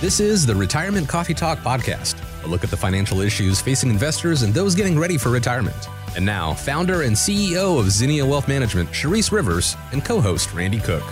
This is the Retirement Coffee Talk Podcast, a look at the financial issues facing investors and those getting ready for retirement. And now, founder and CEO of Zinnia Wealth Management, Charisse Rivers, and co host Randy Cook.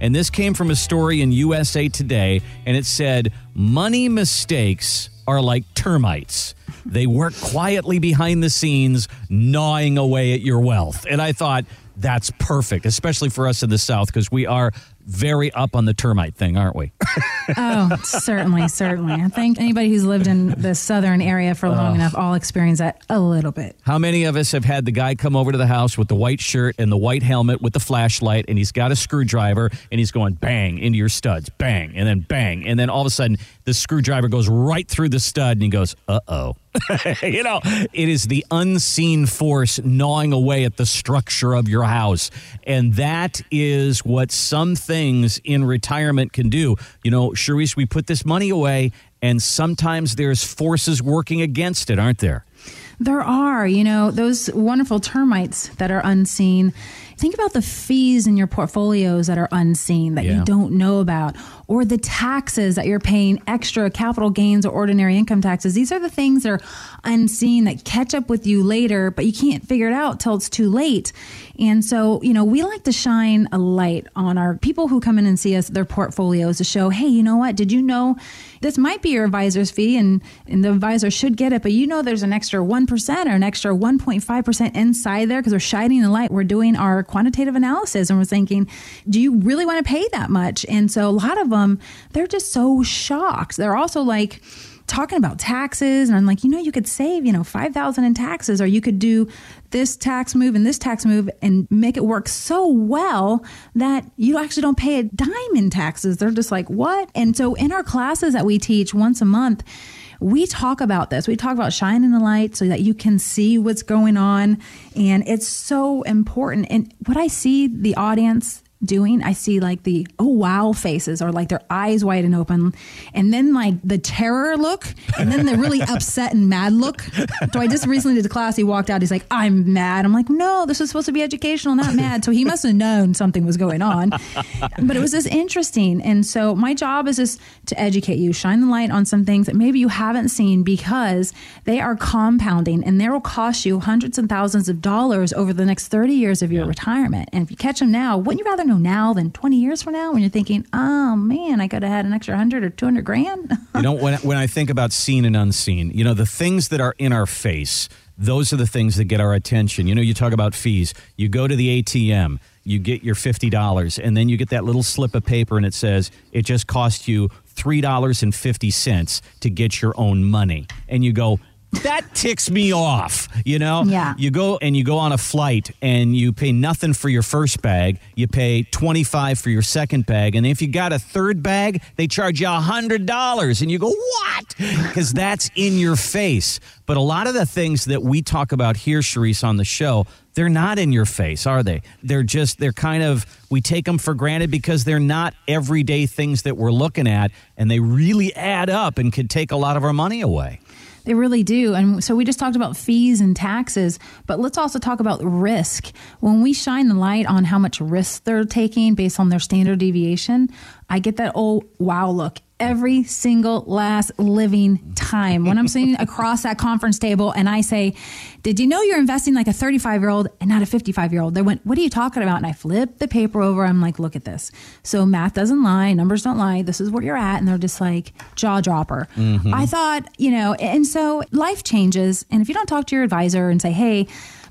And this came from a story in USA Today, and it said, Money mistakes are like termites. They work quietly behind the scenes, gnawing away at your wealth. And I thought, that's perfect, especially for us in the South, because we are very up on the termite thing, aren't we? oh, certainly, certainly. I think anybody who's lived in the southern area for long uh, enough all experience that a little bit. How many of us have had the guy come over to the house with the white shirt and the white helmet with the flashlight, and he's got a screwdriver, and he's going bang into your studs, bang, and then bang, and then all of a sudden the screwdriver goes right through the stud, and he goes, uh oh. you know, it is the unseen force gnawing away at the structure of your house. And that is what some things in retirement can do. You know, Charisse, we put this money away, and sometimes there's forces working against it, aren't there? There are, you know, those wonderful termites that are unseen. Think about the fees in your portfolios that are unseen that yeah. you don't know about, or the taxes that you're paying extra capital gains or ordinary income taxes. These are the things that are unseen that catch up with you later, but you can't figure it out till it's too late. And so, you know, we like to shine a light on our people who come in and see us, their portfolios to show, hey, you know what? Did you know this might be your advisor's fee and, and the advisor should get it, but you know there's an extra 1% or an extra 1.5% inside there because we're shining the light. We're doing our quantitative analysis and we're thinking, do you really want to pay that much? And so a lot of them, they're just so shocked. They're also like, talking about taxes and I'm like, you know, you could save, you know, 5,000 in taxes or you could do this tax move and this tax move and make it work so well that you actually don't pay a dime in taxes. They're just like, what? And so in our classes that we teach once a month, we talk about this. We talk about shining the light so that you can see what's going on. And it's so important. And what I see the audience doing, I see like the oh wow faces or like their eyes wide and open, and then like the terror look, and then the really upset and mad look. So I just recently did a class. He walked out. He's like, "I'm mad." I'm like, "No, this is supposed to be educational, not mad." So he must have known something was going on. But it was just interesting, and so my job is just to educate you, shine the light on some things that maybe you haven't seen because they are compounding, and they will cost you hundreds and thousands of dollars over the next 30 years of your yeah. retirement. And if you catch them now, wouldn't you rather know now than 20 years from now when you're thinking, oh man, I could have had an extra 100 or 200 grand? you know, when, when I think about seen and unseen, you know, the things that are in our face, those are the things that get our attention. You know, you talk about fees. You go to the ATM, you get your $50, and then you get that little slip of paper and it says it just cost you $3.50 to get your own money. And you go, that ticks me off. You know, yeah. You go and you go on a flight and you pay nothing for your first bag. You pay twenty five for your second bag, and if you got a third bag, they charge you a hundred dollars, and you go what? Because that's in your face. But a lot of the things that we talk about here, Charisse, on the show, they're not in your face, are they? They're just they're kind of we take them for granted because they're not everyday things that we're looking at, and they really add up and could take a lot of our money away. They really do. And so we just talked about fees and taxes, but let's also talk about risk. When we shine the light on how much risk they're taking based on their standard deviation, I get that old wow look every single last living time when I'm sitting across that conference table and I say, Did you know you're investing like a 35 year old and not a 55 year old? They went, What are you talking about? And I flip the paper over. I'm like, Look at this. So math doesn't lie, numbers don't lie. This is where you're at. And they're just like, jaw dropper. Mm-hmm. I thought, you know, and so life changes. And if you don't talk to your advisor and say, Hey,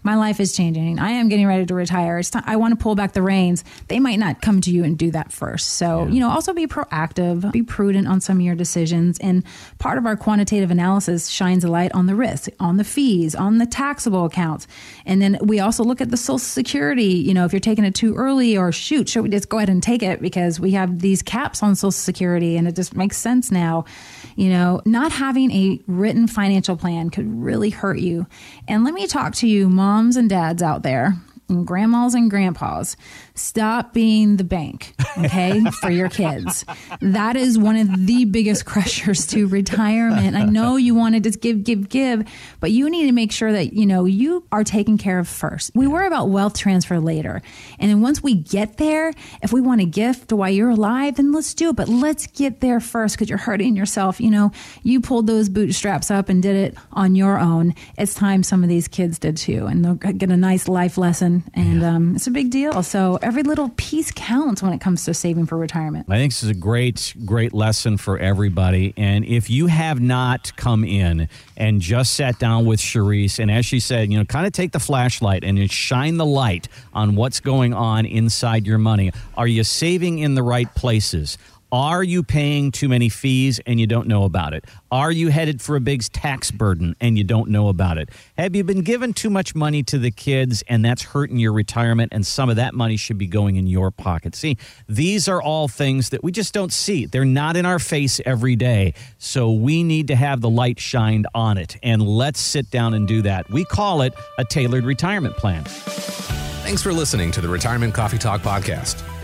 my life is changing. I am getting ready to retire. It's time, I want to pull back the reins. They might not come to you and do that first. So, yeah. you know, also be proactive, be prudent on some of your decisions. And part of our quantitative analysis shines a light on the risk, on the fees, on the taxable accounts. And then we also look at the social security. You know, if you're taking it too early or shoot, should we just go ahead and take it because we have these caps on social security and it just makes sense now. You know, not having a written financial plan could really hurt you. And let me talk to you, moms and dads out there. And grandmas and grandpas, stop being the bank, okay, for your kids. That is one of the biggest crushers to retirement. I know you want to just give, give, give, but you need to make sure that, you know, you are taken care of first. We worry about wealth transfer later. And then once we get there, if we want a gift while you're alive, then let's do it. But let's get there first because you're hurting yourself. You know, you pulled those bootstraps up and did it on your own. It's time some of these kids did too. And they'll get a nice life lesson and yeah. um, it's a big deal. So every little piece counts when it comes to saving for retirement. I think this is a great, great lesson for everybody. And if you have not come in and just sat down with Charisse, and as she said, you know, kind of take the flashlight and shine the light on what's going on inside your money. Are you saving in the right places? Are you paying too many fees and you don't know about it? Are you headed for a big tax burden and you don't know about it? Have you been given too much money to the kids and that's hurting your retirement and some of that money should be going in your pocket? See, these are all things that we just don't see. They're not in our face every day. So we need to have the light shined on it and let's sit down and do that. We call it a tailored retirement plan. Thanks for listening to the Retirement Coffee Talk podcast.